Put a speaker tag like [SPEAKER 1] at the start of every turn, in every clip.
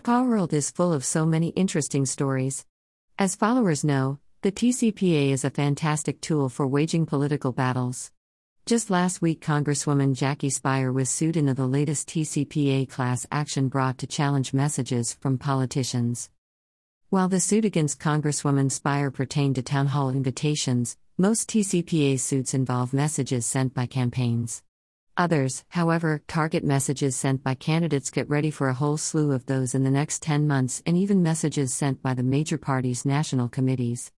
[SPEAKER 1] TikTok world is full of so many interesting stories. As followers know, the TCPA is a fantastic tool for waging political battles. Just last week, Congresswoman Jackie Speier was sued in the latest TCPA class action brought to challenge messages from politicians. While the suit against Congresswoman Speier pertained to town hall invitations, most TCPA suits involve messages sent by campaigns. Others, however, target messages sent by candidates get ready for a whole slew of those in the next 10 months and even messages sent by the major parties' national committees.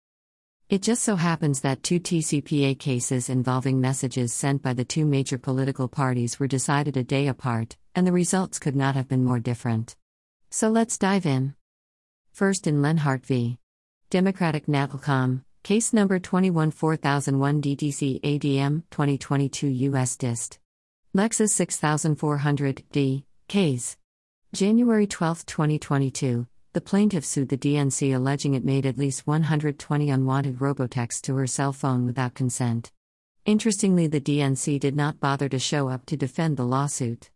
[SPEAKER 1] It just so happens that two TCPA cases involving messages sent by the two major political parties were decided a day apart, and the results could not have been more different. So let's dive in. First in Lenhart v. Democratic NATLCOM, case number 21 4001 DTC ADM 2022 US Dist. LEXIS 6400 D, Ks. January 12, 2022 the plaintiff sued the DNC alleging it made at least 120 unwanted robotexts to her cell phone without consent. Interestingly, the DNC did not bother to show up to defend the lawsuit.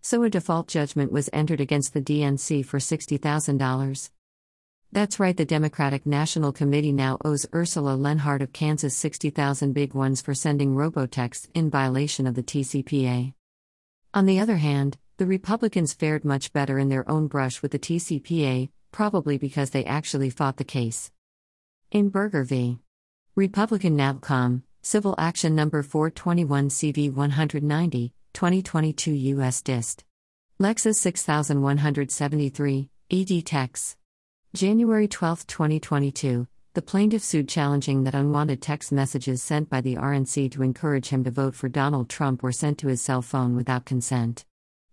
[SPEAKER 1] So a default judgment was entered against the DNC for $60,000. That's right, the Democratic National Committee now owes Ursula Lenhart of Kansas 60,000 big ones for sending robotexts in violation of the TCPA. On the other hand, the Republicans fared much better in their own brush with the TCPA, probably because they actually fought the case. In Berger v. Republican NATLCOM, Civil Action Number 421 CV 190, 2022 U.S. Dist. LEXIS 6173, ED Tex. January 12, 2022, the plaintiff sued challenging that unwanted text messages sent by the RNC to encourage him to vote for Donald Trump were sent to his cell phone without consent.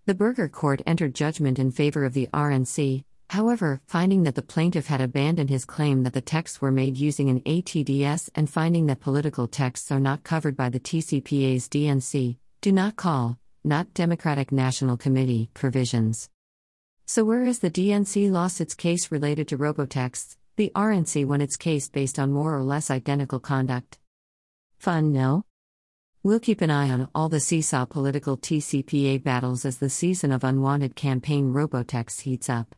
[SPEAKER 1] The Berger court entered judgment in favor of the RNC, However, finding that the plaintiff had abandoned his claim that the texts were made using an ATDS and finding that political texts are not covered by the TCPA's DNC, do not call, not Democratic National Committee provisions. So, whereas the DNC lost its case related to robotexts, the RNC won its case based on more or less identical conduct. Fun, no? We'll keep an eye on all the seesaw political TCPA battles as the season of unwanted campaign robotexts heats up.